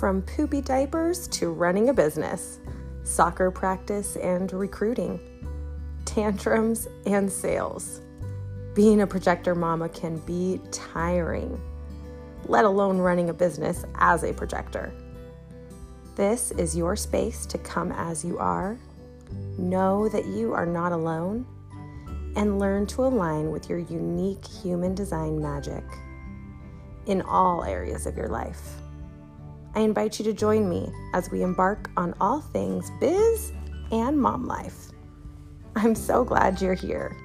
From poopy diapers to running a business, soccer practice and recruiting, tantrums and sales. Being a projector mama can be tiring, let alone running a business as a projector. This is your space to come as you are, know that you are not alone, and learn to align with your unique human design magic in all areas of your life. I invite you to join me as we embark on all things biz and mom life. I'm so glad you're here.